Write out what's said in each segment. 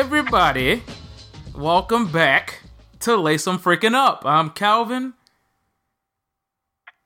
everybody. Welcome back to Lay Some Freaking Up. I'm Calvin.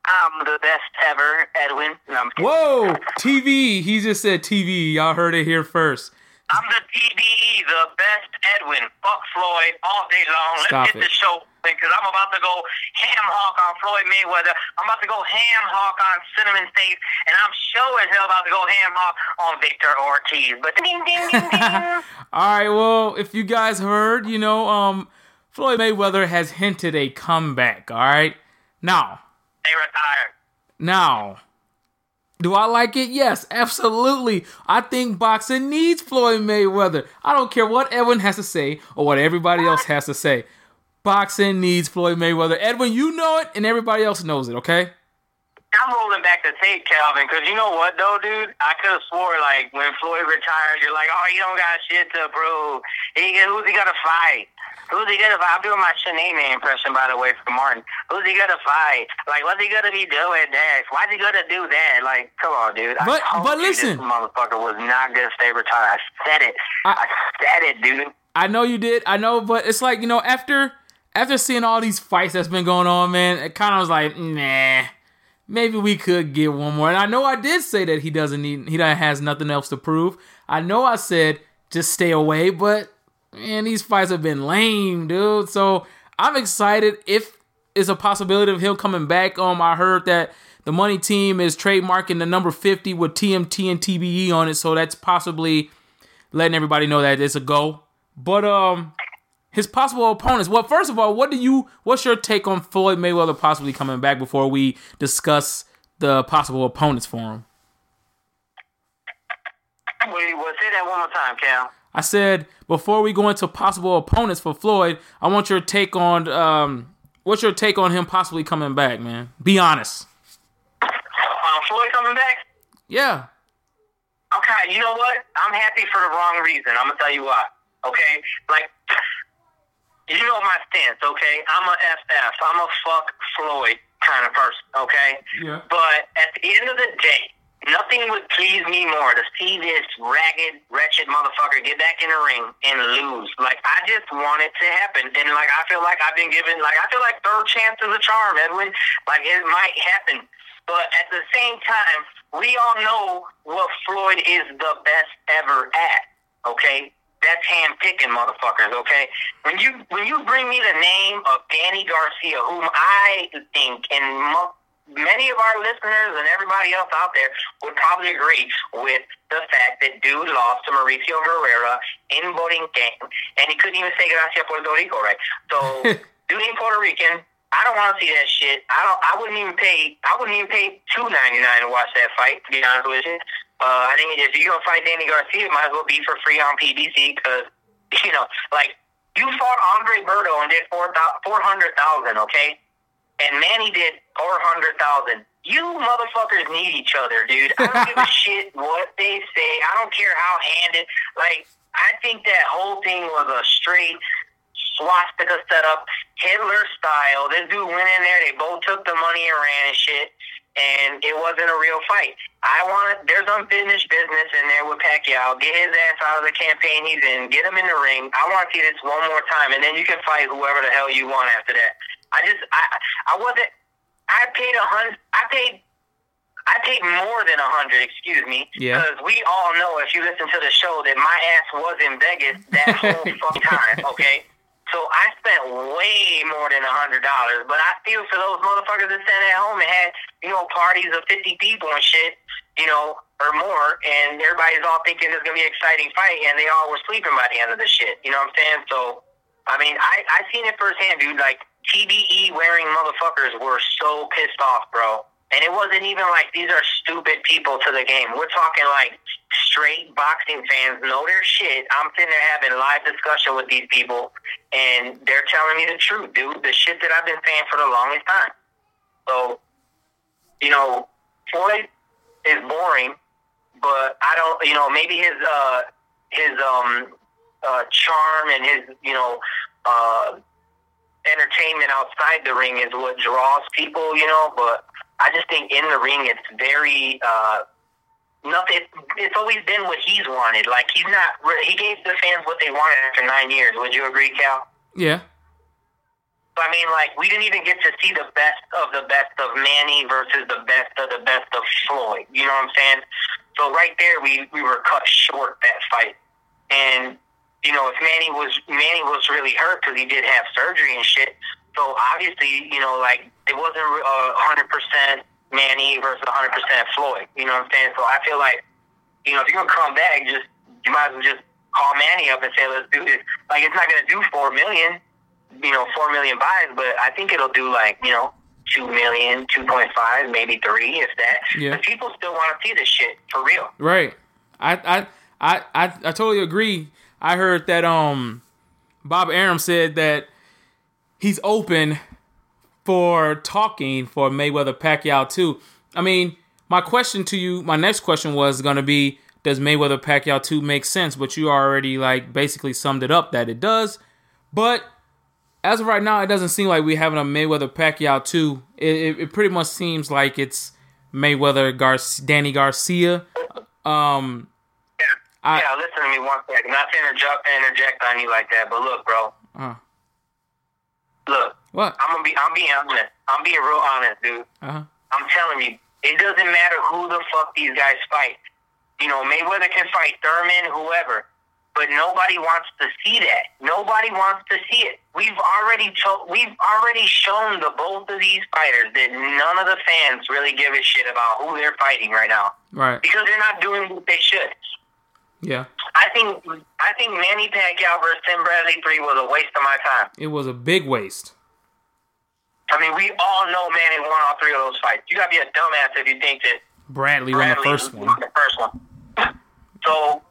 I'm the best ever, Edwin. No, Whoa, TV. He just said TV. Y'all heard it here first. I'm the TBE, the best Edwin. Fuck Floyd all day long. Let's get it. the show because I'm about to go ham hawk on Floyd Mayweather. I'm about to go ham hawk on Cinnamon State, and I'm sure as hell about to go ham hawk on Victor Ortiz. But ding ding ding ding. All right, well, if you guys heard, you know, um, Floyd Mayweather has hinted a comeback. All right, now, they retired. now, do I like it? Yes, absolutely. I think boxing needs Floyd Mayweather. I don't care what Edwin has to say or what everybody else has to say. Boxing needs Floyd Mayweather. Edwin, you know it, and everybody else knows it. Okay. I'm rolling back the tape, Calvin, because you know what, though, dude? I could have swore, like, when Floyd retired, you're like, oh, he don't got shit to prove. He, who's he going to fight? Who's he going to fight? I'm doing my Shanae impression, by the way, for Martin. Who's he going to fight? Like, what's he going to be doing next? Why's he going to do that? Like, come on, dude. But- I but listen. This motherfucker was not going to stay retired. I said it. I- I said it, dude. I know you did. I know, but it's like you know after after seeing all these fights that's been going on, man, it kind of was like, nah, maybe we could get one more. And I know I did say that he doesn't need, he doesn't has nothing else to prove. I know I said just stay away, but man, these fights have been lame, dude. So I'm excited if it's a possibility of him coming back. Um, I heard that the money team is trademarking the number 50 with TMT and TBE on it, so that's possibly letting everybody know that it's a go. But um, his possible opponents. Well, first of all, what do you? What's your take on Floyd Mayweather possibly coming back before we discuss the possible opponents for him? Wait, well, say that one more time, Cal. I said before we go into possible opponents for Floyd, I want your take on um, what's your take on him possibly coming back, man? Be honest. Um, Floyd coming back? Yeah. Okay, you know what? I'm happy for the wrong reason. I'm gonna tell you why. Okay, like you know my stance. Okay, I'm a FF. I'm a fuck Floyd kind of person. Okay, Yeah. but at the end of the day, nothing would please me more to see this ragged, wretched motherfucker get back in the ring and lose. Like I just want it to happen, and like I feel like I've been given, like I feel like third chance is a charm, Edwin. Like it might happen, but at the same time, we all know what Floyd is the best ever at. Okay. That's hand picking motherfuckers, okay? When you when you bring me the name of Danny Garcia, whom I think and mo- many of our listeners and everybody else out there would probably agree with the fact that dude lost to Mauricio Herrera in Borinquen, and he couldn't even say gracias Puerto Rico, right? So, dude ain't Puerto Rican. I don't want to see that shit. I don't. I wouldn't even pay. I wouldn't even pay two ninety nine to watch that fight. To be honest with you, uh, I think if you're gonna fight Danny Garcia, it might as well be for free on PBC because you know, like you fought Andre Berto and did four four hundred thousand, okay, and Manny did four hundred thousand. You motherfuckers need each other, dude. I don't give a shit what they say. I don't care how handed. Like I think that whole thing was a straight swastika setup, Hitler style. This dude went in there. They both took the money and ran and shit. And it wasn't a real fight. I want there's unfinished business in there with Pacquiao. Get his ass out of the campaign he's in. Get him in the ring. I want to see this one more time, and then you can fight whoever the hell you want after that. I just I I wasn't. I paid a hundred. I paid I paid more than a hundred, excuse me. Yeah. Because we all know, if you listen to the show, that my ass was in Vegas that whole fucking time. Okay. So I spent way more than a hundred dollars, but I feel for those motherfuckers that sat at home and had, you know, parties of fifty people and shit, you know, or more, and everybody's all thinking it's gonna be an exciting fight, and they all were sleeping by the end of the shit. You know what I'm saying? So, I mean, I I seen it firsthand, dude. Like TBE wearing motherfuckers were so pissed off, bro. And it wasn't even like these are stupid people to the game. We're talking like straight boxing fans know their shit. I'm sitting there having live discussion with these people, and they're telling me the truth, dude. The shit that I've been saying for the longest time. So, you know, Floyd is boring, but I don't. You know, maybe his uh his um uh charm and his you know uh entertainment outside the ring is what draws people. You know, but I just think in the ring it's very uh nothing. It's always been what he's wanted. Like he's not. He gave the fans what they wanted after nine years. Would you agree, Cal? Yeah. I mean, like we didn't even get to see the best of the best of Manny versus the best of the best of Floyd. You know what I'm saying? So right there, we we were cut short that fight. And you know, if Manny was Manny was really hurt because he did have surgery and shit. So obviously, you know, like it wasn't a hundred percent Manny versus hundred percent Floyd. You know what I'm saying? So I feel like, you know, if you're gonna come back, just you might as well just call Manny up and say, let's do this. Like it's not gonna do four million you know, four million buys, but I think it'll do like, you know, two million, two point five, maybe three, if that. Yeah. But people still want to see this shit for real. Right. I I I I, I totally agree. I heard that um Bob Arum said that he's open for talking for Mayweather Pacquiao too. I mean, my question to you, my next question was going to be does Mayweather Pacquiao 2 make sense? But you already like basically summed it up that it does. But as of right now, it doesn't seem like we're having a Mayweather Pacquiao 2. It, it, it pretty much seems like it's Mayweather Gar- Danny Garcia. Um, Yeah. I- yeah, listen to me one second. Not to interject, interject on you like that, but look, bro. uh, Look, what? I'm gonna be. I'm being honest. I'm being real honest, dude. Uh-huh. I'm telling you, it doesn't matter who the fuck these guys fight. You know, Mayweather can fight Thurman, whoever, but nobody wants to see that. Nobody wants to see it. We've already told, we've already shown the both of these fighters that none of the fans really give a shit about who they're fighting right now Right. because they're not doing what they should. Yeah. I think I think Manny Pacquiao versus Tim Bradley three was a waste of my time. It was a big waste. I mean, we all know Manny won all three of those fights. You gotta be a dumbass if you think that Bradley won the Bradley first won one. The first one. So,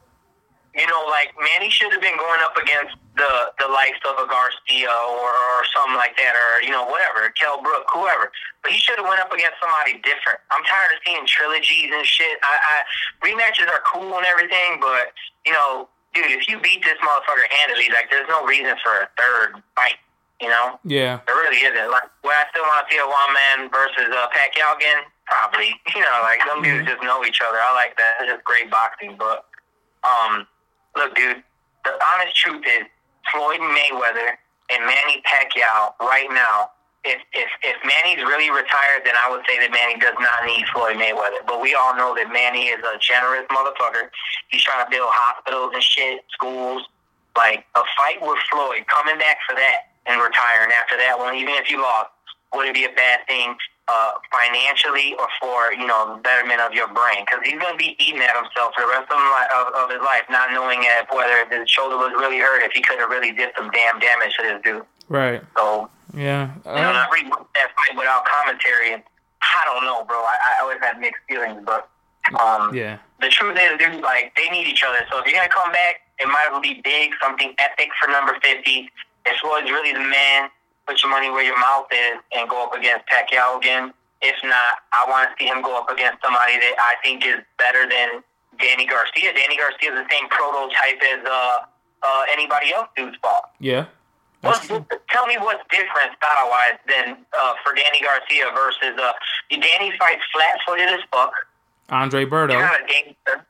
you know, like Manny should have been going up against the the likes of a Garcia or, or something like that, or you know, whatever, Kell Brook, whoever. But he should have went up against somebody different. I'm tired of seeing trilogies and shit. I, I rematches are cool and everything, but you know, dude, if you beat this motherfucker handily, like, there's no reason for a third fight. You know. Yeah. There really isn't. Like, would I still want to see a one man versus uh, Pacquiao again? Probably. You know, like some dudes just know each other. I like that. It's just great boxing. But um, look, dude, the honest truth is Floyd Mayweather and Manny Pacquiao right now. If if if Manny's really retired, then I would say that Manny does not need Floyd Mayweather. But we all know that Manny is a generous motherfucker. He's trying to build hospitals and shit, schools. Like a fight with Floyd, coming back for that and retiring after that one, even if you lost, would it be a bad thing uh, financially or for you know betterment of your brain? Because he's going to be eating at himself for the rest of, li- of, of his life, not knowing if whether his shoulder was really hurt, if he could have really did some damn damage to this dude. Right. So Yeah. you know, Uh, not that fight without commentary, and I don't know, bro. I, I always had mixed feelings, but um, yeah. the truth is, dude, like they need each other. So if you're gonna come back, it might as well be big, something epic for number fifty. If Floyd's really the man, put your money where your mouth is and go up against Pacquiao again. If not, I want to see him go up against somebody that I think is better than Danny Garcia. Danny Garcia is the same prototype as uh, uh, anybody else dude's fought. Yeah. What's, tell me what's different style wise than uh, for Danny Garcia versus uh, Danny fights flat footed as fuck. Andre Berto. He's not a dancer.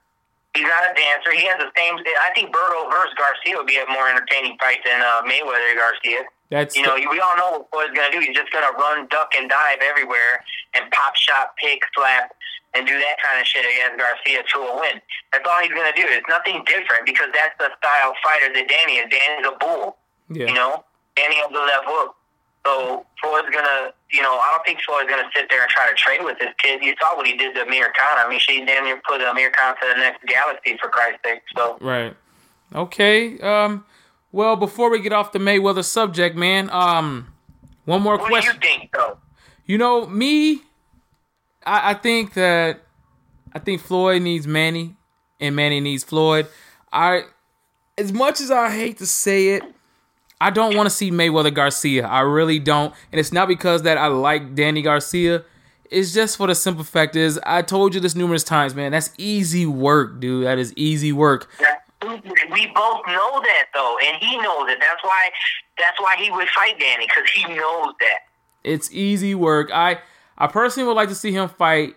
He's not a dancer. He has the same. I think Berto versus Garcia would be a more entertaining fight than uh, Mayweather Garcia. That's You know, we all know what Floyd's gonna do. He's just gonna run, duck, and dive everywhere, and pop shot, pick, slap, and do that kind of shit against Garcia to a win. That's all he's gonna do. It's nothing different because that's the style fighter that Danny is. Danny's a bull. yeah. You know, Danny has the left hook. So Floyd's gonna, you know, I don't think Floyd's gonna sit there and try to trade with this kid. You saw what he did to Amir Khan. I mean, she damn near put Amir Khan to the next galaxy for Christ's sake. So Right. Okay. Um. Well, before we get off the Mayweather subject, man. Um. One more what question. do you think, though? You know, me, I, I think that I think Floyd needs Manny and Manny needs Floyd. I as much as I hate to say it, I don't want to see Mayweather Garcia. I really don't. And it's not because that I like Danny Garcia. It's just for the simple fact is I told you this numerous times, man. That's easy work, dude. That is easy work. That- We both know that, though, and he knows it. That's why. That's why he would fight Danny because he knows that. It's easy work. I I personally would like to see him fight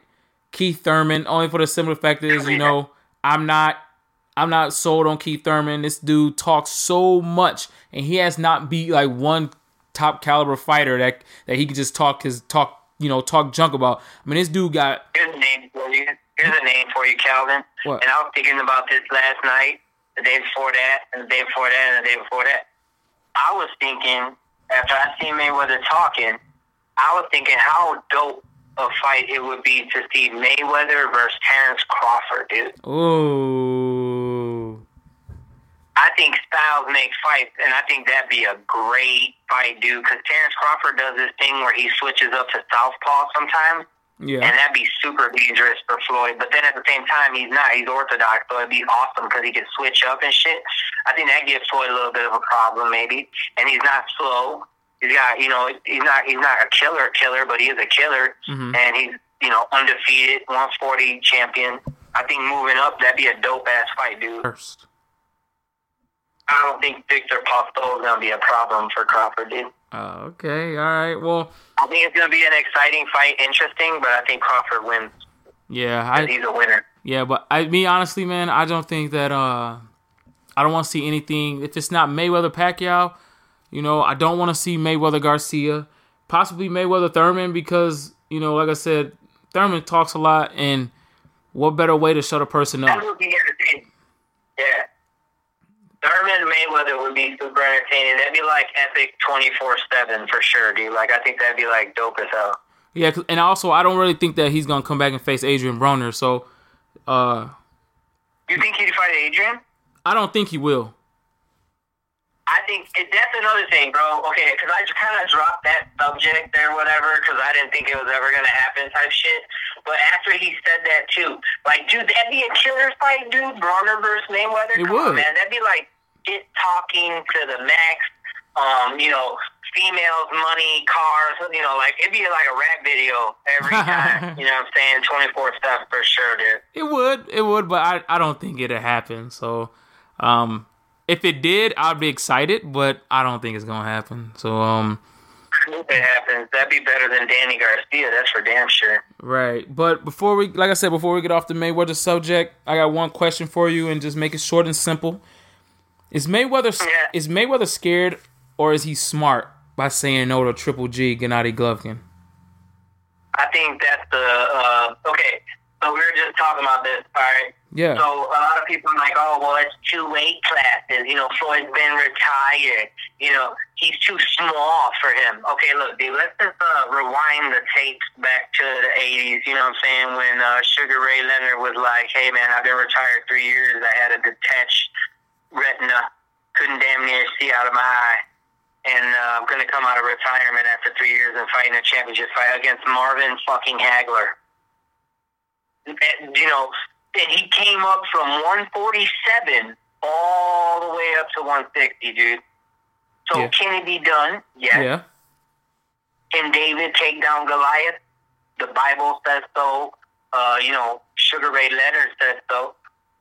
Keith Thurman only for the simple fact is you know I'm not I'm not sold on Keith Thurman. This dude talks so much, and he has not beat like one top caliber fighter that that he could just talk his talk you know talk junk about. I mean, this dude got. Here's a name for you. Here's a name for you, Calvin. What? And I was thinking about this last night, the day before that, and the day before that, and the day before that. I was thinking after I seen Mayweather talking, I was thinking how dope a fight it would be to see Mayweather versus Terrence Crawford, dude. Ooh. I think styles make fights, and I think that'd be a great fight, dude. Because Terrence Crawford does this thing where he switches up to southpaw sometimes, Yeah. and that'd be super dangerous for Floyd. But then at the same time, he's not. He's orthodox, so it'd be awesome because he could switch up and shit. I think that gives Floyd a little bit of a problem, maybe. And he's not slow. He's got, you know, he's not he's not a killer killer, but he is a killer, Mhm. and he's you know undefeated, 140 champion. I think moving up, that'd be a dope ass fight, dude. First. I don't think Victor Postol is gonna be a problem for Crawford, dude. Uh, okay. All right. Well, I think it's gonna be an exciting fight, interesting, but I think Crawford wins. yeah. I He's a winner. Yeah, but I me honestly, man, I don't think that uh I don't want to see anything if it's not Mayweather Pacquiao, you know, I don't want to see Mayweather Garcia, possibly Mayweather Thurman because, you know, like I said, Thurman talks a lot and what better way to shut a person up? Yeah. Thurman Mayweather would be super entertaining. That'd be like epic twenty four seven for sure, dude. Like I think that'd be like dope as hell. Yeah, and also I don't really think that he's going to come back and face Adrian Broner, so uh You think he'd fight Adrian? I don't think he will. I think it, that's another thing, bro. Okay, because I just kind of dropped that subject or whatever because I didn't think it was ever gonna happen, type shit. But after he said that too, like, dude, that'd be a killer fight, dude. Broner versus Mayweather. It Come on, would. man. That'd be like it talking to the max. Um, you know, females, money, cars. You know, like it'd be like a rap video every time. you know what I'm saying? Twenty four stuff for sure, dude. It would, it would, but I, I don't think it'd happen. So, um, if it did, I'd be excited, but I don't think it's gonna happen. So, um, If it happens, that'd be better than Danny Garcia. That's for damn sure. right. But before we, like I said, before we get off the Mayweather subject, I got one question for you, and just make it short and simple. Is Mayweather Yeah. is Mayweather scared, or is he smart by saying no to Triple G Gennady Golovkin? I think that's the uh, okay. So we were just talking about this, all right? Yeah. So a lot of people are like, oh, well, it's two weight classes. You know, Floyd's been retired. You know, he's too small for him. Okay, look, dude, let's just uh, rewind the tapes back to the 80s. You know what I'm saying? When uh, Sugar Ray Leonard was like, hey, man, I've been retired three years. I had a detached retina. Couldn't damn near see out of my eye. And uh, I'm going to come out of retirement after three years and fight in a championship fight against Marvin fucking Hagler. And, you know, and he came up from 147 all the way up to 160, dude. So Yeah. can it be done? Yes. yeah. Can David take down Goliath? The Bible says so. Uh, you know, Sugar Ray Leonard says so.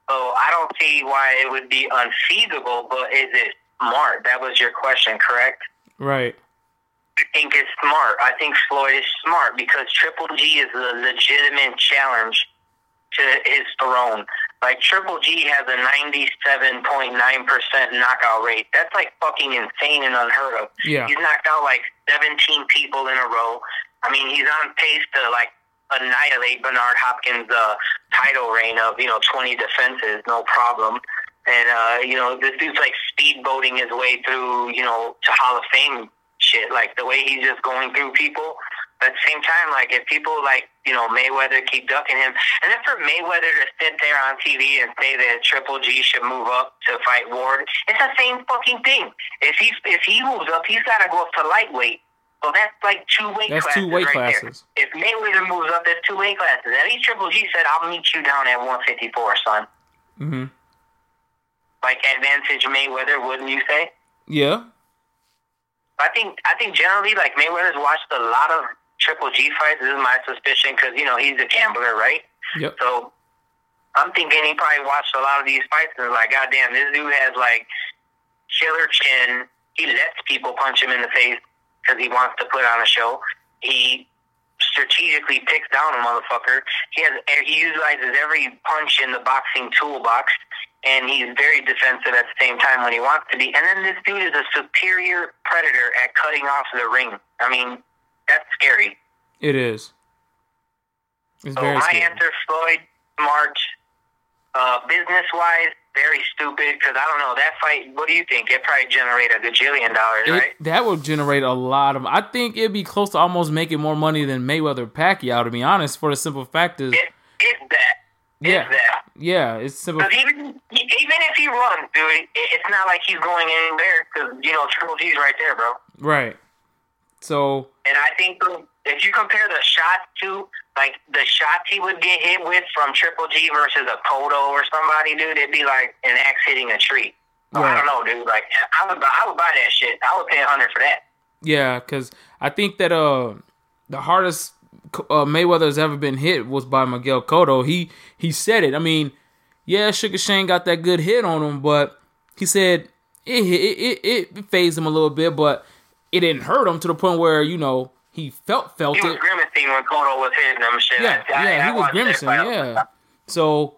So I don't see why it would be unfeasible, but is it smart? That was your question, correct? Right. I think it's smart. I think Floyd is smart because Triple G is a legitimate challenge to his throne. Like Triple G has a ninety-seven point nine percent knockout rate. That's like fucking insane and unheard of. Yeah. He's knocked out like seventeen people in a row. I mean, he's on pace to like annihilate Bernard Hopkins' uh, title reign of you know twenty defenses, no problem. And uh, you know, this dude's like speedboating his way through you know to Hall of Fame shit. Like the way he's just going through people. But at the same time, like if people like you know Mayweather keep ducking him, and then for Mayweather to sit there on TV and say that Triple G should move up to fight Ward, it's the same fucking thing. If he if he moves up, he's got to go up to lightweight. So that's like two weight That's classes two weight right classes. there. If Mayweather moves up, that's two weight classes. At least Triple G said, "I'll meet you down at 154, son." Mm-hmm. Like advantage Mayweather, wouldn't you say? Yeah. I think I think generally like Mayweather's watched a lot of Triple G fights. This is my suspicion because you know he's a gambler, right? Yep. So I'm thinking he probably watched a lot of these fights and was like, God damn, this dude has like killer chin. He lets people punch him in the face because he wants to put on a show. He strategically picks down a motherfucker. He has he utilizes every punch in the boxing toolbox, and he's very defensive at the same time when he wants to be. And then this dude is a superior predator at cutting off the ring. I mean, that's scary. It is. It's So very scary. answer, Floyd March. Uh, business wise, very stupid because I don't know that fight. What do you think? It probably generate a gajillion dollars, It- right? That would generate a lot of. I think it'd be close to almost making more money than Mayweather Pacquiao. To be honest, for the simple fact is, It, it's that. Yeah. It's that. yeah, it's simple. Even even if he runs, dude, it, it's not like he's going anywhere. Because you know Triple G's right there, bro. Right. So And I think if you compare the shots to like the shots he would get hit with from Triple G versus a Cotto or somebody, dude, it'd be like an axe hitting a tree. I don't know, dude. Like I would, buy, I would buy that shit. I would pay a hundred for that. yeah, because I think that uh the hardest uh, Mayweather has ever been hit was by Miguel Cotto. He he said it. I mean, yeah, Sugar Shane got that good hit on him, but he said it it it, it phased him a little bit, but it didn't hurt him to the point where you know he felt felt He it. was grimacing when Cotto was hitting him. Shit. Yeah, I- I- yeah, I he was grimacing. Yeah. So,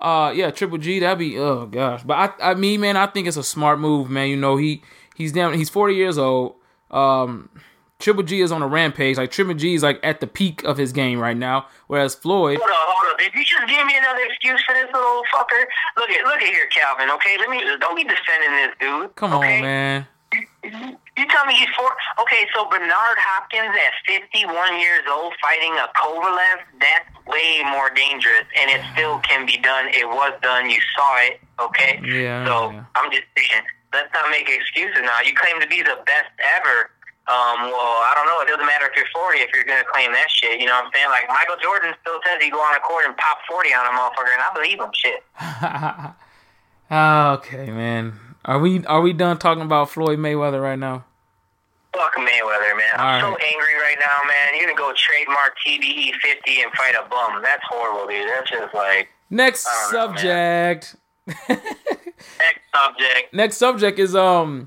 uh, yeah, Triple G, that'd be oh gosh. But I, I mean, man, I think it's a smart move, man. You know, he he's down. He's forty years old. Um, Triple G is on a rampage. Like Triple G is like at the peak of his game right now, whereas Floyd. Hold on, hold on. Did you just give me another excuse for this little fucker? Look at, look at here, Calvin. Okay, let me. Don't be defending this dude. Come okay? on, man. You tell me he's four. Okay, so Bernard Hopkins at 51 years old fighting a Kovalev, that's way more dangerous, and it still can be done. It was done. You saw it. Okay. Yeah, So yeah. I'm just saying, let's not make excuses now. You claim to be the best ever. Um, well, I don't know. It doesn't matter if you're 40 if you're gonna claim that shit. You know what I'm saying? Like Michael Jordan still says he go on a court and pop 40 on a motherfucker, and I believe him. Shit. okay, man. Are we are we done talking about Floyd Mayweather right now? Fuck Mayweather, man. I'm All so angry right now, man. You're gonna go trademark TBE 50 and fight a bum. That's horrible, dude. That's just like Next don't know, subject. next subject. next subject is um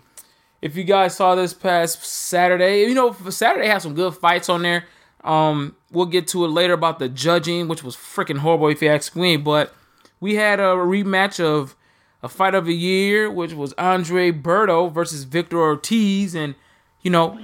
if you guys saw this past Saturday, you know Saturday had some good fights on there. Um we'll get to it later about the judging, which was freaking horrible if you ask me, but we had a rematch of a fight of the year, which was Andre Berto versus Victor Ortiz and you know,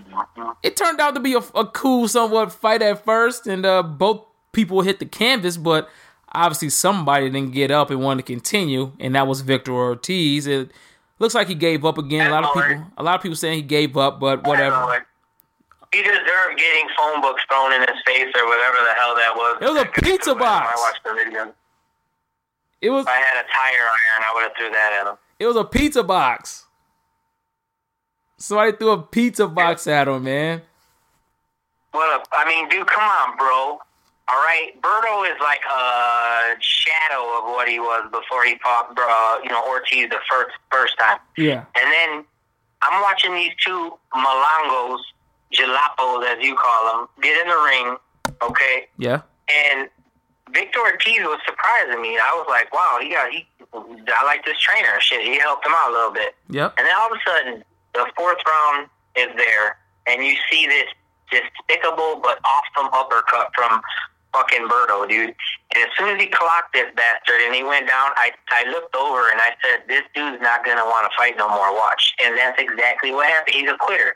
it turned out to be a, a cool, somewhat fight at first, and uh, both people hit the canvas, but obviously somebody didn't get up and wanted to continue, and that was Victor Ortiz. It looks like he gave up again. A lot of people, a lot of people saying he gave up, but I don't know, whatever. He deserved getting phone books thrown in his face or whatever the hell that was. It was a pizza box. I watched the video. It was If I had a tire iron, I would have threw that at him. it was a pizza box. Somebody threw a pizza box at him, man. What a, I mean, dude, come on, bro. All right, Berto is like a shadow of what he was before he fought, bro, you know, Ortiz the first first time. Yeah, And then I'm watching these two Malangos, Jalapos as you call them, get in the ring, okay? yeah, And Victor Ortiz was surprising me. I was like, wow, he got he. I like this trainer. Shit, he helped him out a little bit. yep. And then all of a sudden, the fourth round is there, and you see this despicable but awesome uppercut from fucking Berto, dude. And as soon as he clocked this bastard and he went down, I I looked over and I said, this dude's not gonna want to fight no more. Watch, and that's exactly what happened. He's a quitter.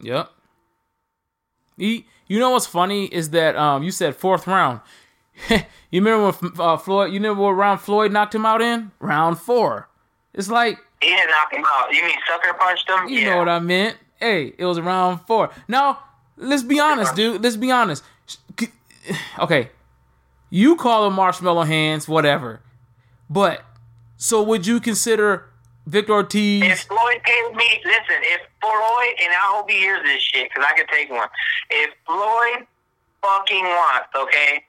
Yep. He, you know what's funny is that um you said fourth round. you remember when uh, Floyd? You remember what round Floyd knocked him out in? Round four. It's like He didn't knock him out. You mean sucker punched him? you yeah. know what I meant. Hey, it was round four. Now let's be honest, dude. Let's be honest. Okay, you call them marshmallow hands, whatever. But so would you consider Victor Ortiz? If? Floyd paid me, listen, if Floyd, and I hope he hears this shit, because I could take one. If Floyd fucking wants, okay,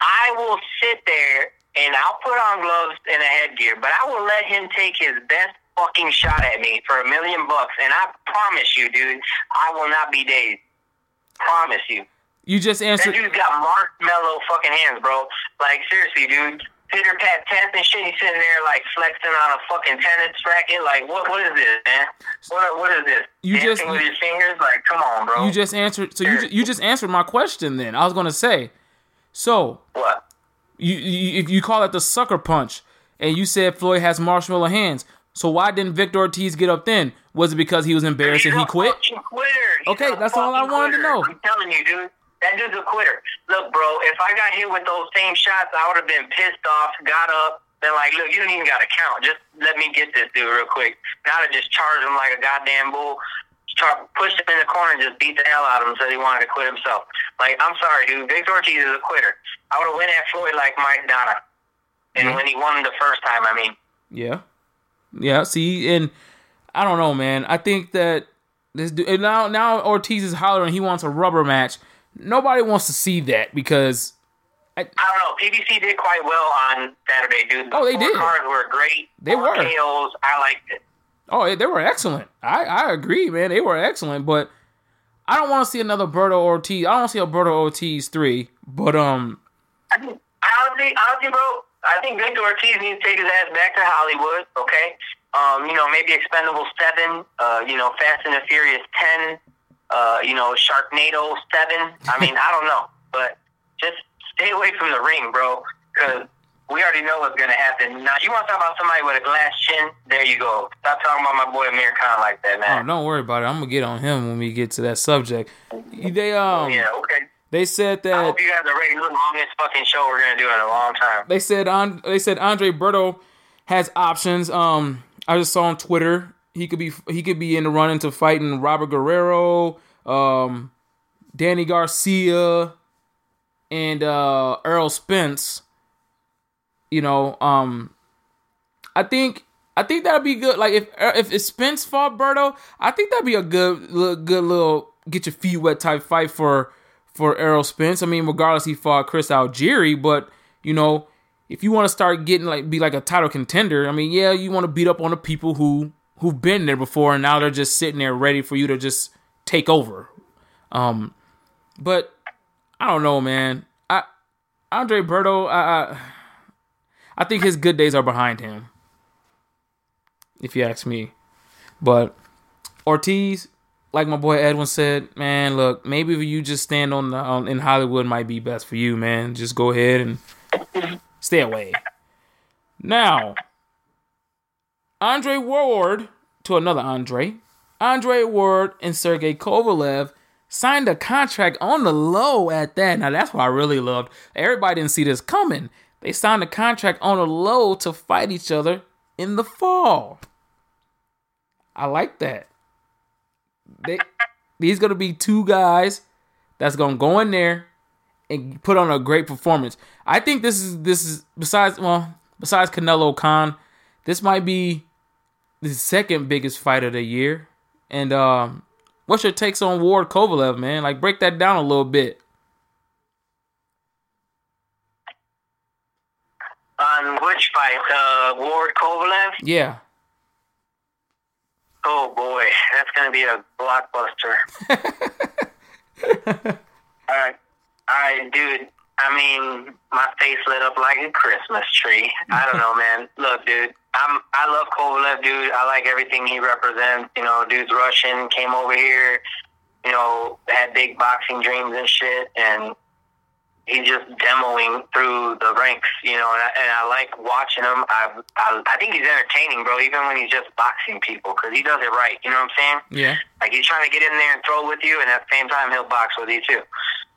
I will sit there and I'll put on gloves and a headgear, but I will let him take his best fucking shot at me for a million bucks, and I promise you, dude, I will not be dazed. Promise you. You just answered. That dude's got Mark marshmallow fucking hands, bro. Like, seriously, dude. Peter pat test and shit. He's sitting there like flexing on a fucking tennis racket. Like, what? What is this, man? What? What is this? You Dancing just- with his fingers. Like, come on, bro. You just answered. So you you just answered my question. Then I was gonna say, so what? you, you if you call it the sucker punch, and you said Floyd has marshmallow hands. So why didn't Victor Ortiz get up then? Was it because he was embarrassed and he quit? quitter. Okay, that's all I wanted to know. I'm telling you, dude. That dude's a quitter. Look, bro, if I got hit with those same shots, I would have been pissed off, got up, been like, look, you don't even got to count. Just let me get this dude real quick. Now to just charge him like a goddamn bull. Pushed him in the corner and just beat the hell out of him, said he wanted to quit himself. Like, I'm sorry, dude. Victor Ortiz is a quitter. I would have went at Floyd like Maidana. And Yeah. when he won the first time, I mean, Yeah, yeah. See, and I don't know, man. I think that this dude and now now Ortiz is hollering he wants a rubber match. Nobody wants to see that because I don't know. PBC did quite well on Saturday, dude. The Oh, they did. Cards were great. They Four were. KOs. I liked it. Oh they were excellent. I I agree, man. They were excellent, but I don't want to see another Berto Ortiz. I don't see a Berto Ortiz three. But um, I think, honestly, honestly, bro, I think Victor Ortiz needs to take his ass back to Hollywood. Okay, um, you know, maybe Expendable Seven. Uh, you know, Fast and the Furious Ten. Uh, you know, Sharknado Seven. I mean, I don't know, but just stay away from the ring, bro, because. We already know what's gonna happen. Now, you want to talk about somebody with a glass chin? There you go. Stop talking about my boy Amir Khan like that, oh, man. don't worry about it. I'm gonna get on him when we get to that subject. They um yeah, okay. they said that. I hope you guys are ready longest fucking show we're gonna do in a long time. they said on they said Andre Berto has options. Um, I just saw on Twitter he could be he could be in the run into fighting Robert Guerrero, um, Danny Garcia, and uh, Errol Spence. You know, um, I think I think that'd be good. Like if if, if Spence fought Berto, I think that'd be a good little, good little get your feet wet type fight for for Errol Spence. I mean, regardless he fought Chris Algieri, but you know, if you want to start getting like be like a title contender, I mean, yeah, you want to beat up on the people who who've been there before and now they're just sitting there ready for you to just take over. Um, but I don't know, man. I Andre Berto, I, I I think his good days are behind him. If you ask me, but Ortiz, like my boy Edwin said, man, look, maybe if you just stand on the on, in Hollywood might be best for you, man. Just go ahead and stay away. Now, Andre Ward to another Andre, Andre Ward and Sergey Kovalev signed a contract on the low at that. Now that's what I really loved. Everybody didn't see this coming. They signed a contract on a low to fight each other in the fall. I like that. They these gonna be two guys that's gonna go in there and put on a great performance. I think this is this is besides well besides Canelo Khan, this might be the second biggest fight of the year. And um, what's your takes on Ward Kovalev, man? Like break that down a little bit. On which fight? Uh, Ward Kovalev? Yeah. Oh boy, that's gonna be a blockbuster. Alright. Alright, dude. I mean, my face lit up like a Christmas tree. I don't know, man. Look, dude, I'm I love Kovalev, dude. I like everything he represents. You know, dude's Russian, came over here, you know, had big boxing dreams and shit, and he's just demoing through the ranks, you know, and I, and I like watching him. I, I I think he's entertaining, bro, even when he's just boxing people, because he does it right. You know what I'm saying? Yeah. Like he's trying to get in there and throw with you, and at the same time he'll box with you too.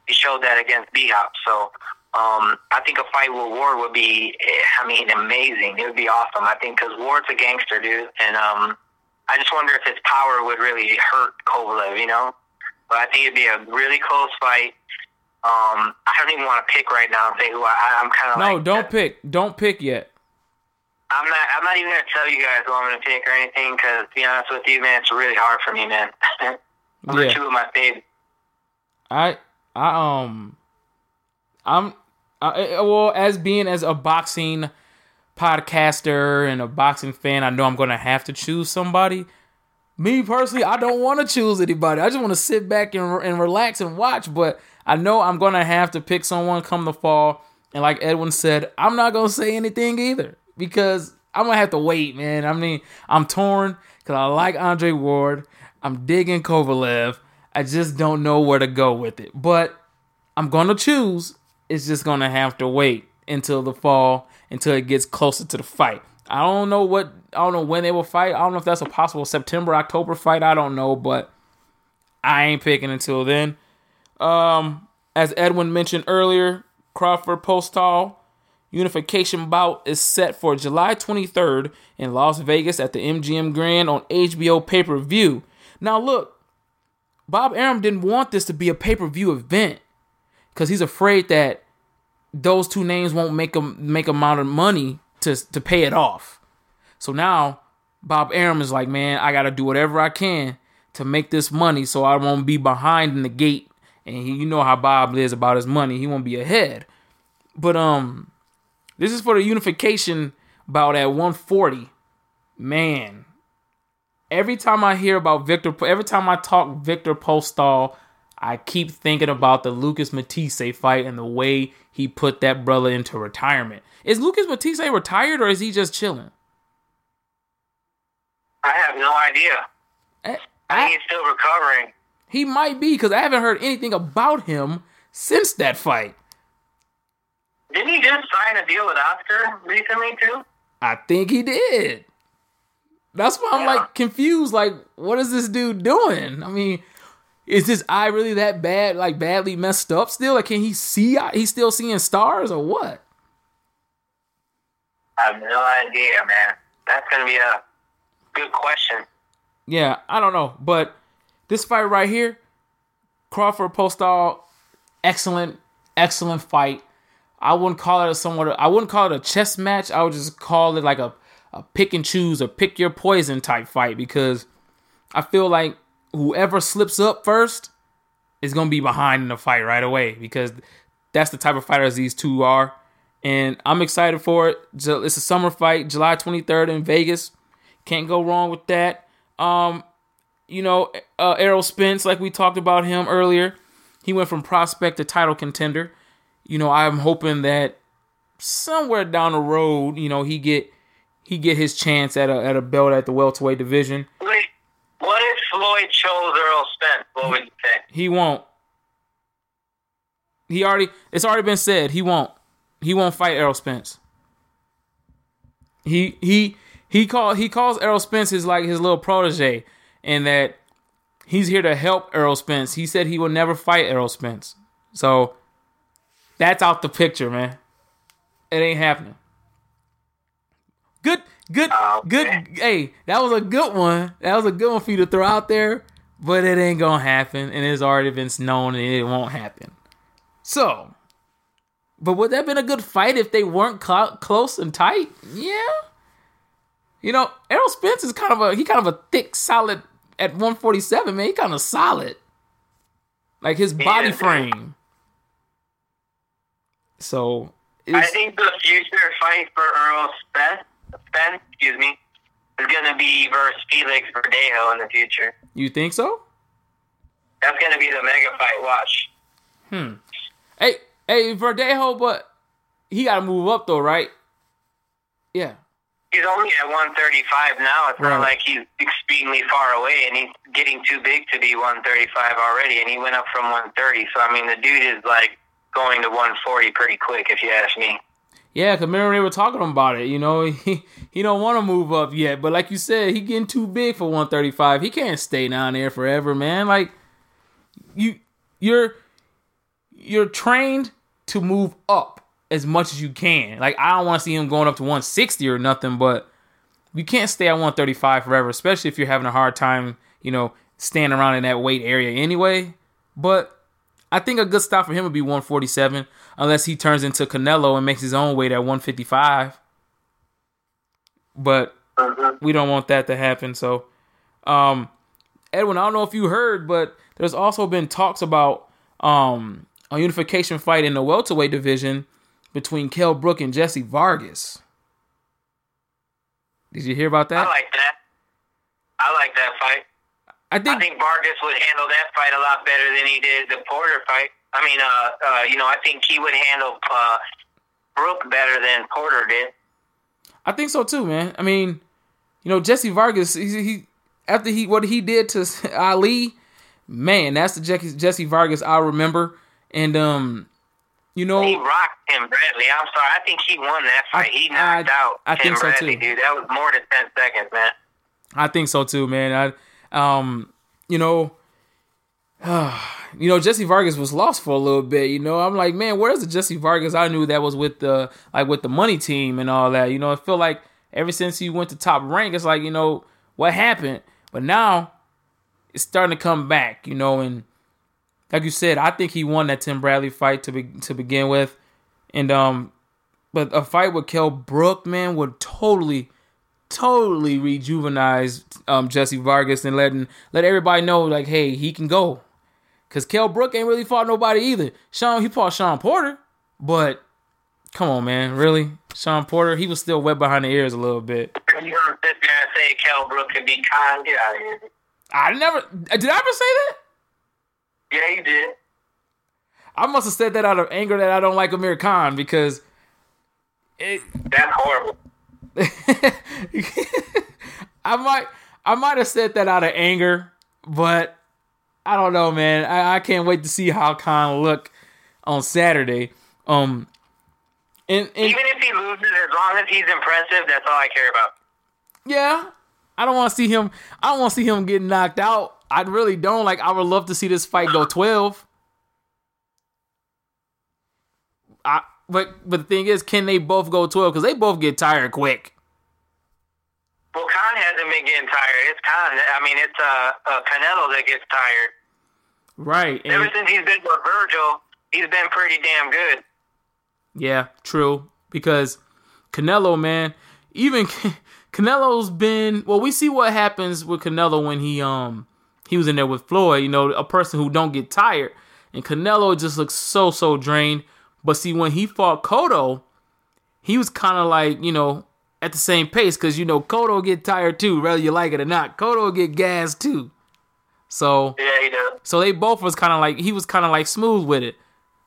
He showed that against B Hop. So um, I think a fight with Ward would be, eh, I mean, amazing. It would be awesome. I think because Ward's a gangster, dude, and um, I just wonder if his power would really hurt Kovalev, you know. But I think it'd be a really close fight. Um, I don't even want to pick right now and say who I, I'm kind of No, like. don't pick. Don't pick yet. I'm not. I'm not even gonna tell you guys who I'm gonna pick or anything because, to be honest with you, man, it's really hard for me, man. Those Yeah. two of my faves. I I um I'm I, I- well as being as a boxing podcaster and a boxing fan, I know I'm gonna have to choose somebody. Me personally, I don't want to choose anybody. I just want to sit back and and relax and watch. But I know I'm gonna have to pick someone come the fall. And like Edwin said, I'm not gonna say anything either because I'm gonna have to wait, man. I mean, I'm torn because I like Andre Ward. I'm digging Kovalev. I just don't know where to go with it. But I'm gonna choose. It's just gonna have to wait until the fall, until it gets closer to the fight. I don't know what I don't know when they will fight. I don't know if that's a possible September, October fight. I don't know, but I ain't picking until then. Um, as Edwin mentioned earlier, Crawford Postol unification bout is set for July 23rd in Las Vegas at the MGM Grand on HBO pay per view. Now, look, Bob Arum didn't want this to be a pay per view event because he's afraid that those two names won't make a make amount of money to to pay it off. So now Bob Arum is like, man, I got to do whatever I can to make this money so I won't be behind in the gate. And he, you know how Bob is about his money; he won't be ahead. But um, this is for the unification bout at 140. Man, every time I hear about Victor, every time I talk Victor Postol, I keep thinking about the Lucas Matthysse fight and the way he put that brother into retirement. Is Lucas Matthysse retired or is he just chilling? I have no idea. I, I think he's still recovering. He might be because I haven't heard anything about him since that fight. Didn't he just sign a deal with Oscar recently too? I think he did. That's why I'm Yeah. like confused. Like, what is this dude doing? I mean, is his eye really that bad? Like, badly messed up still? Like, can he see? He's still seeing stars or what? I have no idea, man. That's gonna be a good question. Yeah, I don't know. But this fight right here, Crawford Postol, excellent, excellent fight. I wouldn't call it a somewhat. I wouldn't call it a chess match. I would just call it like a, a pick and choose or pick your poison type fight because I feel like whoever slips up first is gonna be behind in the fight right away because that's the type of fighters these two are. And I'm excited for it. It's a summer fight, July 23rd in Vegas. Can't go wrong with that. Um, you know, uh, Errol Spence, like we talked about him earlier, he went from prospect to title contender. You know, I'm hoping that somewhere down the road, you know, he get he get his chance at a at a belt at the welterweight division. Wait, what if Floyd chose Errol Spence? What would you say? He won't. He already it's already been said he won't. He won't fight Errol Spence. He he he call he calls Errol Spence his like his little protege, and that he's here to help Errol Spence. He said he will never fight Errol Spence. So that's out the picture, man. It ain't happening. Good, good, good. Hey, that was a good one. That was a good one for you to throw out there, but it ain't gonna happen, and it's already been known, and it won't happen. So, but would that have been a good fight if they weren't clo- close and tight? Yeah. You know, Errol Spence is kind of a he kind of a thick, solid at 147, man. He kind of solid. Like his body frame. So I think the future fight for Errol Spence, Spence excuse me, is gonna be versus Felix Verdejo in the future. you think so? That's gonna be the mega fight. Watch. Hmm. Hey, hey, Verdejo, but he got to move up though, right? Yeah. He's only at 135 now. It's Right. not like he's extremely far away, and he's getting too big to be 135 already. And he went up from 130. So I mean, the dude is like going to 140 pretty quick, if you ask me. Yeah, cause remember they were talking about it. You know, he he don't want to move up yet, but like you said, he getting too big for 135. He can't stay down there forever, man. Like you, you're you're trained to move up as much as you can. Like I don't want to see him going up to 160 or nothing, but you can't stay at 135 forever, especially if you're having a hard time, you know, staying around in that weight area anyway. But I think a good stop for him would be 147, unless he turns into Canelo and makes his own weight at 155. But we don't want that to happen. So, um, Edwin, I don't know if you heard, but there's also been talks about um, a unification fight in the welterweight division between Kell Brook and Jesse Vargas. Did you hear about that? I like that. I like that fight. I think, I think, Vargas would handle that fight a lot better than he did the Porter fight. I mean, uh, uh, you know, I think he would handle uh, Brook better than Porter did. I think so too, man. I mean, you know, Jesse Vargas, he, he after he what he did to Ali, man, that's the Jesse, Jesse Vargas I remember. And um, you know, he rocked Tim Bradley. I'm sorry, I think he won that fight. I, he knocked I, out I Tim think Bradley, so too. dude. That was more than ten seconds, man. I think so too, man. I, um, you know, uh, you know, Jesse Vargas was lost for a little bit. You know, I'm like, man, where's the Jesse Vargas I knew that was with the like with the money team and all that? You know, I feel like ever since he went to top rank, it's like, you know, what happened? But now it's starting to come back, you know, and like you said, I think he won that Tim Bradley fight to be, to begin with, and um, but a fight with Kell Brook, man, would totally, totally rejuvenize um Jesse Vargas and letting let everybody know like, hey, he can go, cause Kell Brook ain't really fought nobody either. Shawn, he fought Shawn Porter, but come on, man, really, Shawn Porter, he was still wet behind the ears a little bit. You sit there and say Kell Brook can be kind? Get out of here. I never did. I ever say that? Yeah, you did. I must have said that out of anger that I don't like Amir Khan because it, that's horrible. I might I might have said that out of anger, but I don't know, man. I, I can't wait to see how Khan look on Saturday. Um, and, and even if he loses, as long as he's impressive, that's all I care about. Yeah, I don't want to see him. I don't want to see him get knocked out. I really don't. Like, I would love to see this fight go twelve. I but but the thing is, can they both go twelve? Because they both get tired quick. Well, Khan hasn't been getting tired. It's Khan. I mean, it's uh, uh Canelo that gets tired. Right. Ever since he's been with Virgil, he's been pretty damn good. Yeah, true. Because Canelo, man, even Canelo's been well. We see what happens with Canelo when he um he was in there with Floyd. You know, a person who don't get tired. And Canelo just looks so so drained. But see, when he fought Cotto, he was kind of like you know at the same pace because you know Cotto get tired too, whether you like it or not. Cotto get gas too. So yeah, he does. So they both was kind of like he was kind of like smooth with it.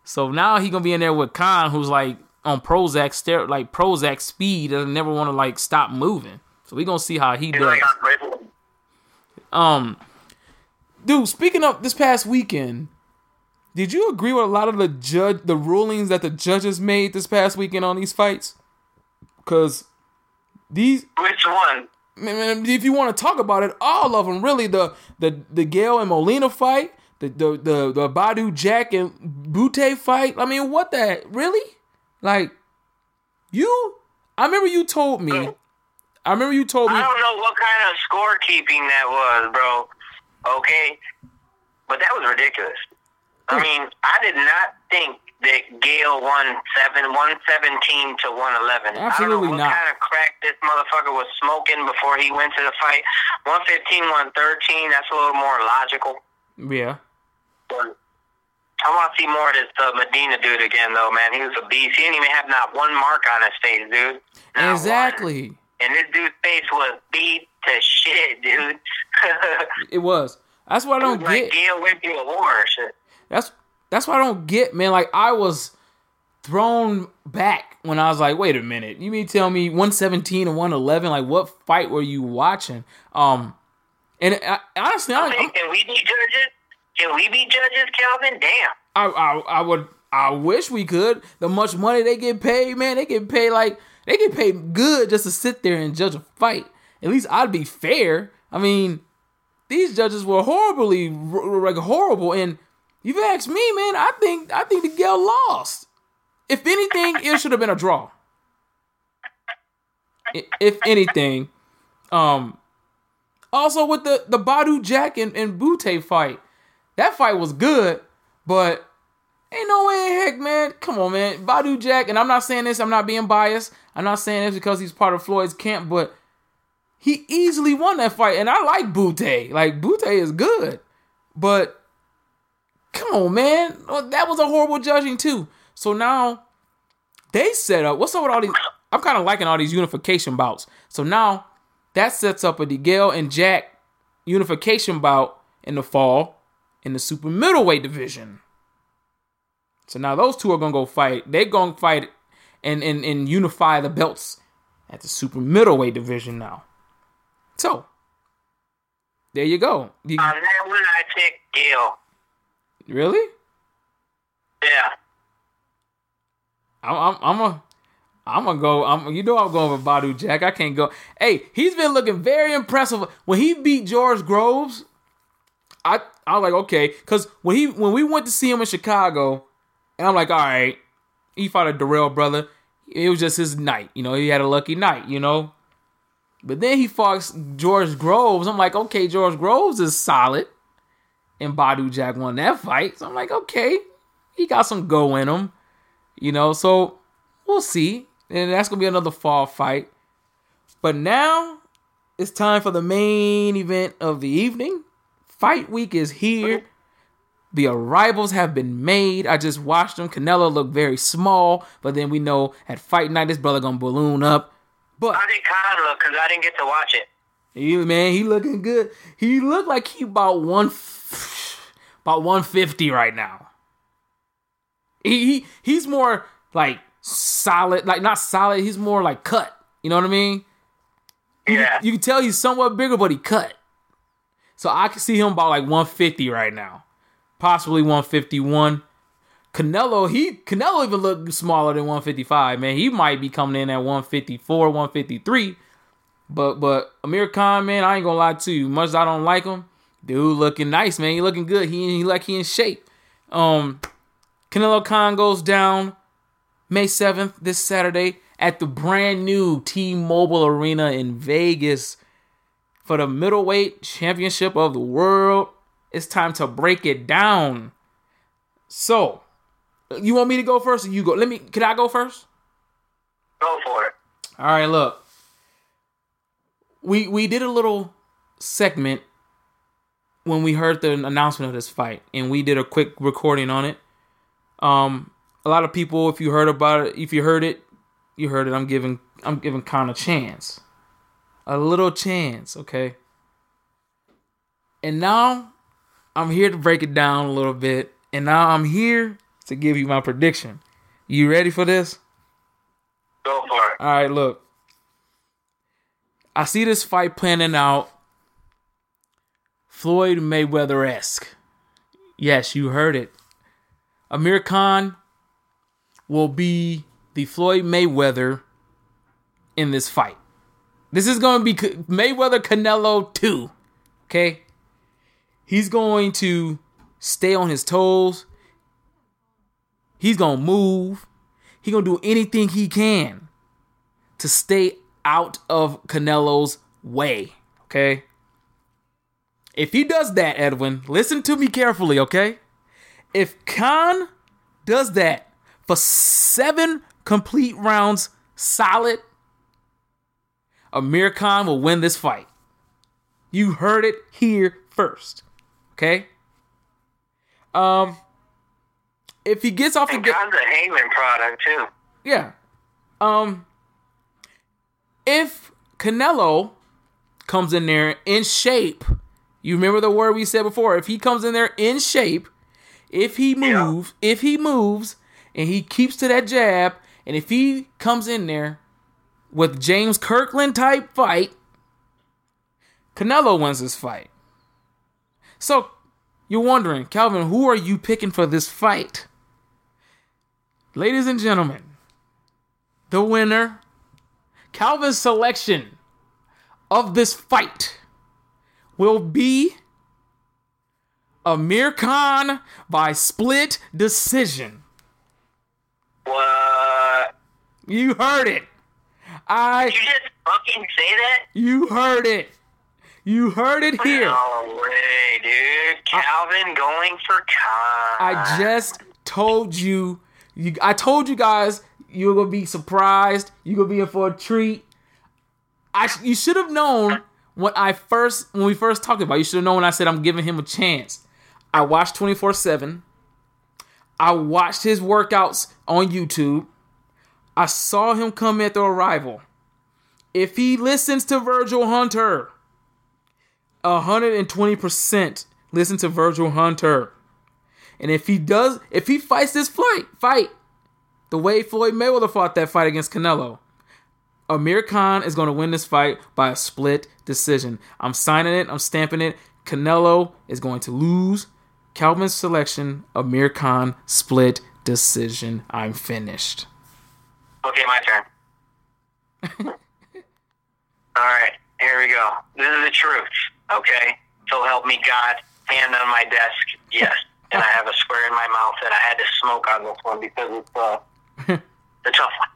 So now he gonna be in there with Khan, who's like on Prozac, stare like Prozac speed, and never want to like stop moving. So we gonna see how he does. Um, dude. Speaking of this past weekend, did you agree with a lot of the judge the rulings that the judges made this past weekend on these fights? Because these which one? If you want to talk about it, all of them really the the the Gale and Molina fight, the the the, the Badou Jack and Bute fight. I mean, what that really? Like you? I remember you told me. I remember you told me. I don't know what kind of scorekeeping that was, bro. Okay, but that was ridiculous. I mean, I did not think that Gale won seven, one seventeen to one eleven. Absolutely I don't know what not. kind of crack this motherfucker was smoking before he went to the fight. 115, 113, That's a little more logical. Yeah. But I want to see more of this uh, Medina dude again, though, man. He was a beast. He didn't even have not one mark on his face, dude. Not exactly. One. And this dude's face was beat to shit, dude. it was. That's what I don't get. Like Gale went through a war shit. That's that's what I don't get, man. Like I was thrown back when I was like, wait a minute. You mean tell me 117 and 111? Like what fight were you watching? Um, and I, honestly, I, I can we be judges? Can we be judges, Calvin? Damn. I, I I would I wish we could. The much money they get paid, man, they get paid like they get paid good just to sit there and judge a fight. At least I'd be fair. I mean, these judges were horribly like horrible. And you've asked me, man, I think I think DeGale lost. If anything, it should have been a draw. If anything, um, also with the the Badou Jack and, and Bute fight, that fight was good, but ain't no way in heck, man. Come on, man. Badou Jack, and I'm not saying this, I'm not being biased. I'm not saying this because he's part of Floyd's camp, but he easily won that fight. And I like Bute. Like, Bute is good. But come on, man. Oh, that was a horrible judging, too. So now they set up. What's up with all these? I'm kind of liking all these unification bouts. So now that sets up a DeGale and Jack unification bout in the fall in the super middleweight division. So now those two are gonna go fight. They're gonna fight and and and unify the belts at the super middleweight division now. So there you go. You, On that one, I pick Gil. really? Yeah. I'm I'm I'm a I'm gonna go. I'm you know I'm going with Badou Jack. I can't go. Hey, he's been looking very impressive when he beat George Groves. I I was like okay, cause when he when we went to see him in Chicago, and I'm like all right, he fought a Dirrell brother. It was just his night, you know. He had a lucky night, you know. But then he fought George Groves. I'm like okay, George Groves is solid, and Badou Jack won that fight. So I'm like okay, he got some go in him. You know, so we'll see. And that's gonna be another fall fight. But now it's time for the main event of the evening. Fight week is here. The arrivals have been made. I just watched them. Canelo looked very small, but then we know at fight night this brother gonna balloon up. But How did Khan look? Because I didn't get to watch it. he, man, he looking good. He looked like he about one, about one fifty right now. He, he he's more like solid, like not solid. He's more like cut. You know what I mean? You, Yeah. you can tell he's somewhat bigger, but he cut. So I can see him about like 150 right now, possibly 151. Canelo, he Canelo even look smaller than 155. Man, he might be coming in at 154, 153. But but Amir Khan, man, I ain't gonna lie to you. Much as I don't like him, dude, looking nice, man. He looking good. He he like he in shape. Um, Canelo Khan goes down May 7th, this Saturday, at the brand new T Mobile Arena in Vegas for the middleweight championship of the world. It's time to break it down. So, you want me to go first or you go? Let me, can I go first? Go for it. All right, look. We we did a little segment when we heard the announcement of this fight, and we did a quick recording on it. Um, a lot of people, if you heard about it, if you heard it, you heard it. I'm giving I'm giving Khan a chance, a little chance, okay. And now I'm here to break it down a little bit, and now I'm here to give you my prediction. You ready for this? Go for it. All right, look. I see this fight planning out Floyd Mayweather esque. Yes, you heard it. Amir Khan will be the Floyd Mayweather in this fight. This is going to be Mayweather Canelo 2. Okay? He's going to stay on his toes. He's going to move. He's going to do anything he can to stay out of Canelo's way. Okay? If he does that, Edwin, listen to me carefully, okay? If Khan does that for seven complete rounds solid, Amir Khan will win this fight. You heard it here first. Okay? Um if he gets off the And gate Khan's a Haymon product, too. yeah. Um if Canelo comes in there in shape, you remember the word we said before, if he comes in there in shape, if he Yeah. moves, if he moves and he keeps to that jab, and if he comes in there with James Kirkland type fight, Canelo wins this fight. So you're wondering, Calvin, who are you picking for this fight? Ladies and gentlemen, the winner, Calvin's selection of this fight will be Amir Khan by split decision. What? You heard it. I Did you just fucking say that? you heard it. You heard it here. No way, dude. Calvin going for Khan. I just told you, you I told you guys you're gonna be surprised. You're gonna be in for a treat. I you should have known when I first when we first talked about. it. You should have known when I said I'm giving him a chance. I watched 24 seven. I watched his workouts on YouTube. I saw him come at the arrival. If he listens to Virgil Hunter, 120% listen to Virgil Hunter. And if he does, if he fights this fight, fight, the way Floyd Mayweather fought that fight against Canelo. Amir Khan is going to win this fight by a split decision. I'm signing it. I'm stamping it. Canelo is going to lose. Calvin's selection, Amir Khan, split decision. I'm finished. Okay, my turn. All right, here we go. This is the truth. Okay, so help me God. Hand on my desk. Yes, and I have a square in my mouth that I had to smoke on this one because it's uh, the tough one.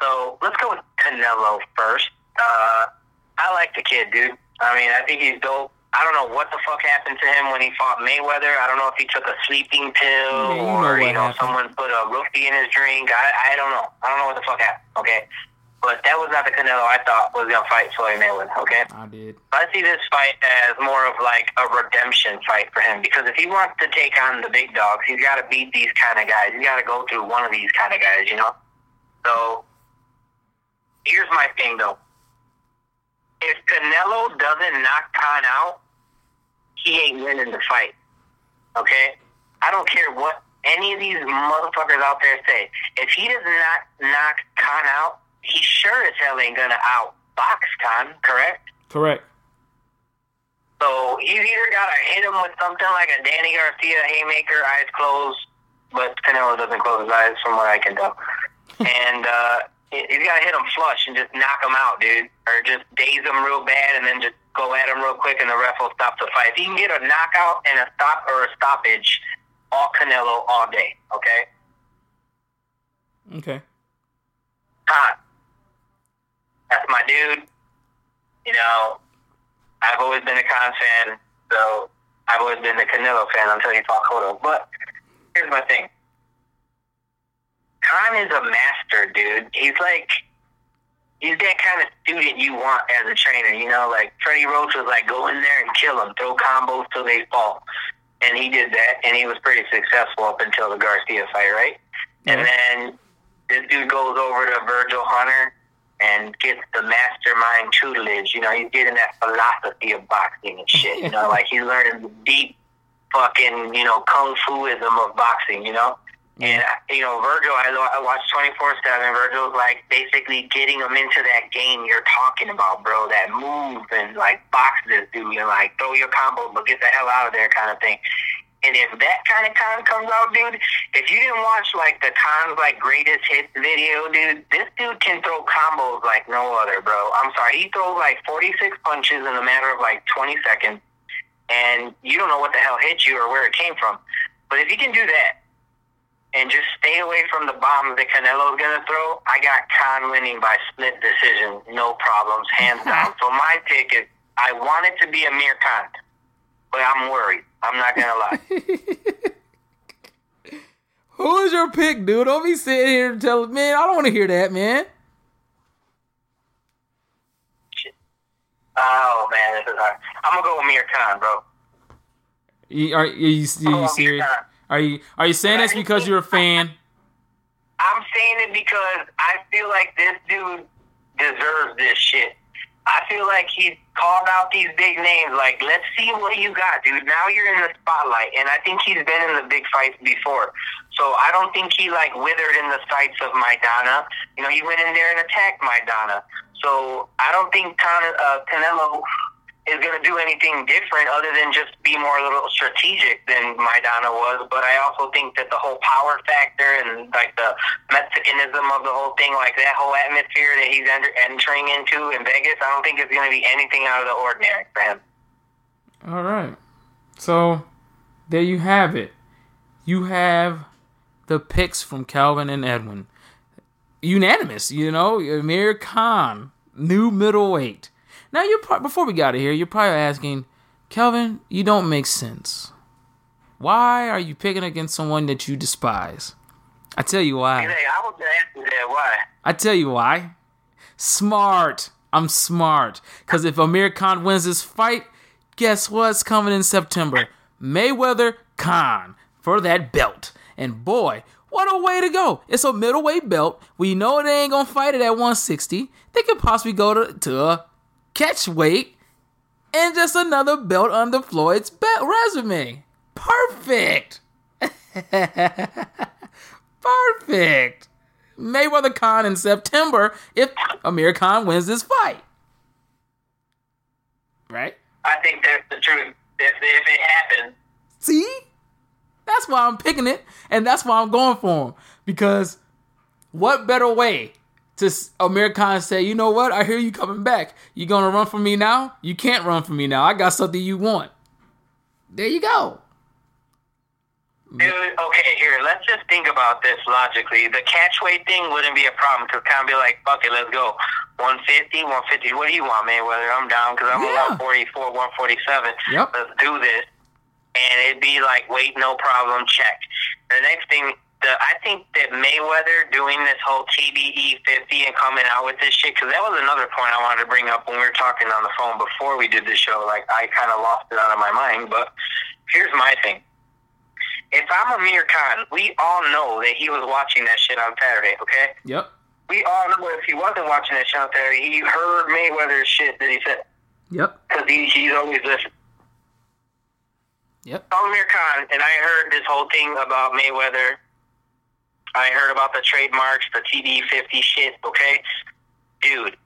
So let's go with Canelo first. Uh, I like the kid, dude. I mean, I think he's dope. I don't know what the fuck happened to him when he fought Mayweather. I don't know if he took a sleeping pill you or you know happened. someone put a roofie in his drink. I I don't know. I don't know what the fuck happened. Okay, but that was not the Canelo I thought was gonna fight Floyd Mayweather. Okay. I did. I see this fight as more of like a redemption fight for him because if he wants to take on the big dogs, he's got to beat these kind of guys. He's got to go through one of these kind of guys, you know. So here's my thing though: if Canelo doesn't knock Khan out, he ain't winning the fight. Okay, I don't care what any of these motherfuckers out there say. If he does not knock Khan out, he sure as hell ain't gonna outbox Khan. Correct? Correct. So he's either got to hit him with something like a Danny Garcia haymaker, eyes closed, but Canelo doesn't close his eyes from what I can tell. and uh, he- he's got to hit him flush and just knock him out, dude. Or just daze him real bad and then just go at him real quick and the ref will stop the fight. If he can get a knockout and a stop or a stoppage, all Canelo all day, okay? Okay. Khan. That's my dude. You know, I've always been a Khan fan, so I've always been a Canelo fan until he fought Cotto. But here's my thing. Khan is a master, dude. He's like, he's that kind of student you want as a trainer. You know, like Freddie Roach was like, go in there and kill them, throw combos till they fall. And he did that, and he was pretty successful up until the Garcia fight, right? And then this dude goes over to Virgil Hunter and gets the mastermind tutelage. You know, he's getting that philosophy of boxing and shit. You know, like he's learning the deep fucking, you know, kung fuism of boxing, you know? And, uh, you know, Virgil, I, I watched 24 7. Virgil's like basically getting him into that game you're talking about, bro. That move and like box this dude and like throw your combo, but get the hell out of there kind of thing. And if that kind of Khan comes out, dude, if you didn't watch like the Khan's like greatest hits video, dude, this dude can throw combos like no other, bro. I'm sorry, he throws like 46 punches in a matter of like 20 seconds, and you don't know what the hell hit you or where it came from. But if he can do that and just stay away from the bombs that Canelo's gonna throw, I got Khan winning by split decision, no problems, hands down. So my pick is I want it to be Amir Khan, but I'm worried. I'm not gonna lie. Who is your pick, dude? Don't be sitting here and tell man. I don't want to hear that, man. Oh man, this is hard. I'm gonna go with Amir Khan, bro. You, are, are you, are oh, you Oh, serious? Are you are you saying this because you're a fan? I'm saying it because I feel like this dude deserves this shit. I feel like he's called out these big names. Like, let's see what you got, dude. Now you're in the spotlight, and I think he's been in the big fights before. So I don't think he like withered in the sights of Maidana. You know, he went in there and attacked Maidana. So I don't think Con- uh, Canelo is going to do anything different other than just be more a little strategic than Maidana was. But I also think that the whole power factor and like the Mexicanism of the whole thing, like that whole atmosphere that he's enter- entering into in Vegas, I don't think it's going to be anything out of the ordinary for him. All right. So there you have it. You have the picks from Calvin and Edwin. Unanimous, you know, Amir Khan, new middleweight. Now you're pro- before we got here, you're probably asking, Kelvin, you don't make sense. Why are you picking against someone that you despise? I tell you why. Hey, I was asking that why. I tell you why. Smart. I'm smart. Because if Amir Khan wins this fight, guess what's coming in September? Mayweather Khan for that belt. And boy, what a way to go. It's a middleweight belt. We know they ain't going to fight it at 160. They could possibly go to, to a catch weight and just another belt under Floyd's belt resume. Perfect. Perfect. Mayweather Khan in September if Amir Khan wins this fight. Right? I think that's the truth. If, if it happens, See? That's why I'm picking it, and that's why I'm going for him. Because what better way to Amir Khan say, you know what? I hear you coming back. You gonna run from me now? You can't run from me now. I got something you want. There you go. Dude, okay, here, let's just think about this logically. The catch weight thing wouldn't be a problem because kind of be like, fuck it, let's go. 150, 150, what do you want, man? Whether I'm down because I'm Yeah. a 144, 147. Yep. Let's do this. And it'd be like, wait, no problem, check. The next thing, the, I think that Mayweather doing this whole TBE 50 and coming out with this shit, because that was another point I wanted to bring up when we were talking on the phone before we did the show. Like, I kind of lost it out of my mind. But here's my thing if I'm Amir Khan, we all know that he was watching that shit on Saturday, okay? Yep. We all know if he wasn't watching that shit on Saturday, he heard Mayweather's shit that he said. Yep. Because he, he's always listening. Yep. I'm Amir Khan, and I heard this whole thing about Mayweather. I heard about the trademarks, the TD 50 shit, okay? Dude,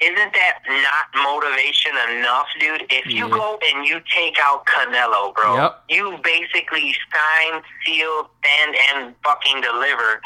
isn't that not motivation enough, dude? If you Yeah. go and you take out Canelo, bro, Yep. you basically sign, seal, stand, and fucking deliver.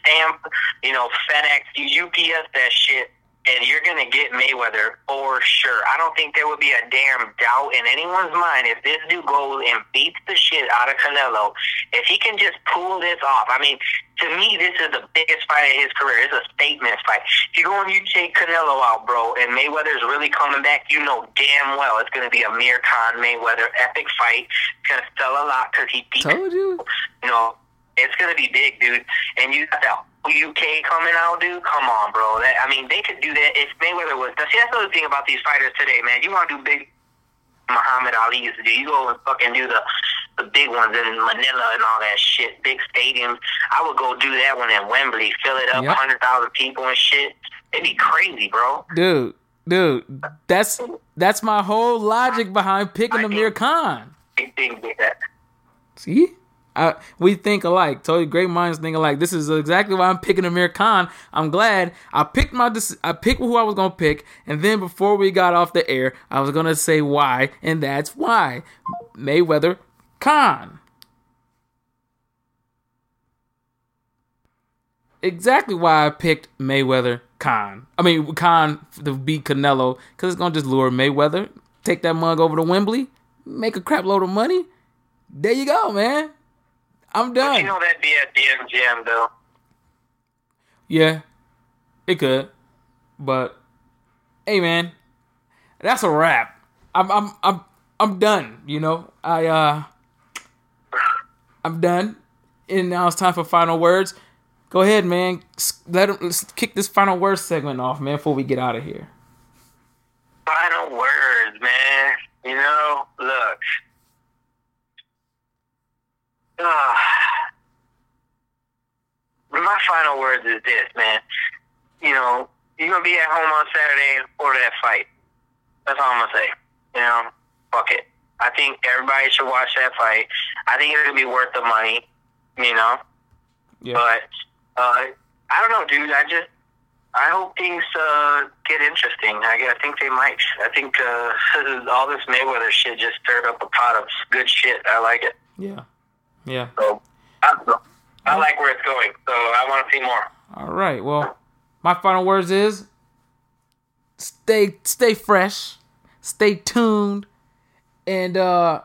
Stamp, you know, FedEx, you UPS that shit, and you're gonna get Mayweather for sure. I don't think there would be a damn doubt in anyone's mind if this dude goes and beats the shit out of Canelo. If he can just pull this off, I mean, to me, this is the biggest fight of his career. It's a statement fight. If you go and you take Canelo out, bro, and Mayweather's really coming back, you know damn well it's gonna be a Amir Khan Mayweather epic fight. It's gonna sell a lot because he beat Told you. you know, it's gonna be big, dude. And you got that UK coming out, dude. Come on, bro. That I mean, they could do that if Mayweather was. See, that's the other thing about these fighters today, man. You want to do big Muhammad Ali used to do. You go and fucking do the the big ones in Manila and all that shit, big stadiums. I would go do that one in Wembley, fill it up, Yep. hundred thousand people and shit. It'd be crazy, bro. Dude, dude, that's that's my whole logic behind picking Amir Khan. Big thing with that. See? I, we think alike. Totally great minds think alike. This is exactly why I'm picking Amir Khan. I'm glad I picked my. I picked who I was gonna pick, and then before we got off the air, I was gonna say why, and that's why Mayweather Khan. Exactly why I picked Mayweather Khan. I mean Khan to beat Canelo, because it's gonna just lure Mayweather. Take that mug over to Wembley, make a crap load of money. There you go, man. I'm But done. you know that'd be at the MGM though. yeah, it could, but hey, man, that's a wrap. I'm I'm I'm I'm done. You know, I uh, I'm done. And now it's time for final words. Go ahead, man. Let him let's kick this final words segment off, man, before we get out of here. Final words, man. You know, look. Ah. my final words is this, man. You know, you're gonna be at home on Saturday or that fight. That's all I'm gonna say. You know, fuck it. I think everybody should watch that fight. I think it's gonna be worth the money. You know, Yeah. but uh, I don't know, dude. I just I hope things uh, get interesting. I, I think they might. I think uh, all this Mayweather shit just stirred up a pot of good shit. I like it. Yeah. Yeah. So I. I like where it's going. So I want to see more. All right. Well, my final words is stay stay fresh, stay tuned, and uh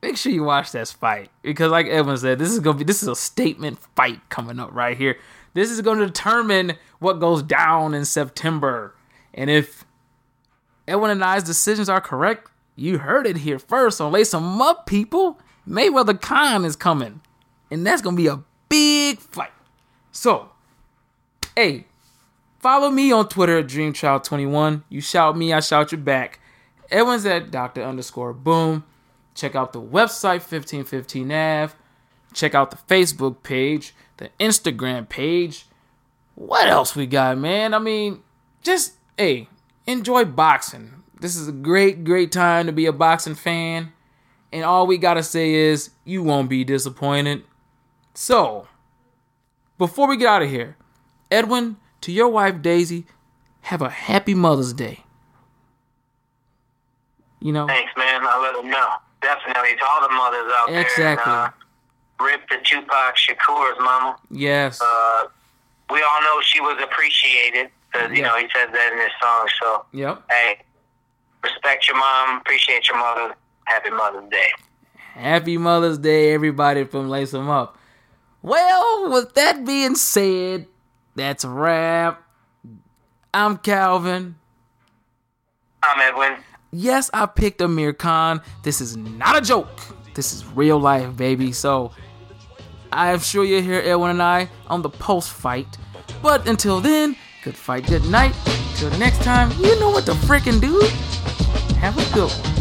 make sure you watch this fight because like Evan said, this is to be this is a statement fight coming up right here. This is going to determine what goes down in September. And if Edwin and I's decisions are correct, you heard it here first. So lace them up, people. Mayweather Khan is coming. And that's to be a big fight. So, hey, follow me on Twitter at DreamChild21. You shout me, I shout you back. Everyone's at Dr. underscore boom. Check out the website 1515nav. Check out the Facebook page, the Instagram page. What else we got, man? I mean, just hey, enjoy boxing. This is a great, great time to be a boxing fan. And all we gotta say is you won't be disappointed. So, before we get out of here, Edwin, to your wife Daisy, have a happy Mother's Day. You know, Thanks, man. I'll let them know. Definitely. To all the mothers out Exactly. there. And, uh, rip the Tupac Shakur's mama. yes, Uh, we all know she was appreciated. Because, you Yeah. know, he says that in his song. So, yep. hey, respect your mom. Appreciate your mother. Happy Mother's Day. Happy Mother's Day, everybody from Lace 'em Up. Well, with that being said, that's a wrap. I'm Calvin. I'm Edwin. Yes, I picked Amir Khan. This is not a joke. This is real life, baby. So I am sure you'll hear Edwin and I on the post fight. But until then, good fight, good night. Till next time, you know what to frickin' do. Have a good one.